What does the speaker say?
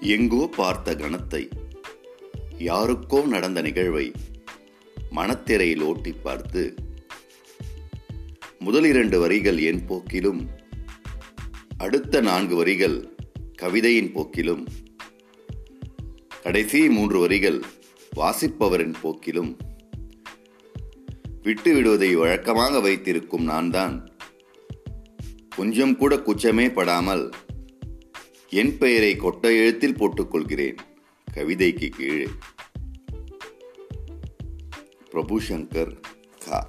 எங்கோ பார்த்த கணத்தை. யாருக்கோ நடந்த நிகழ்வை மனத்திரையில் ஓட்டி பார்த்து முதல் இரண்டு வரிகள் என் போக்கிலும் அடுத்த நான்கு வரிகள் கவிதையின் போக்கிலும் கடைசி மூன்று வரிகள் வாசிப்பவரின் போக்கிலும் விட்டுவிடுவதை வழக்கமாக வைத்திருக்கும் நான் தான். கொஞ்சம் கூட குச்சமே படாமல் என் பெயரை கொட்ட எழுத்தில் போட்டுக்கொள்கிறேன். கவிதைக்கு கீழே. பிரபு சங்கர் கா.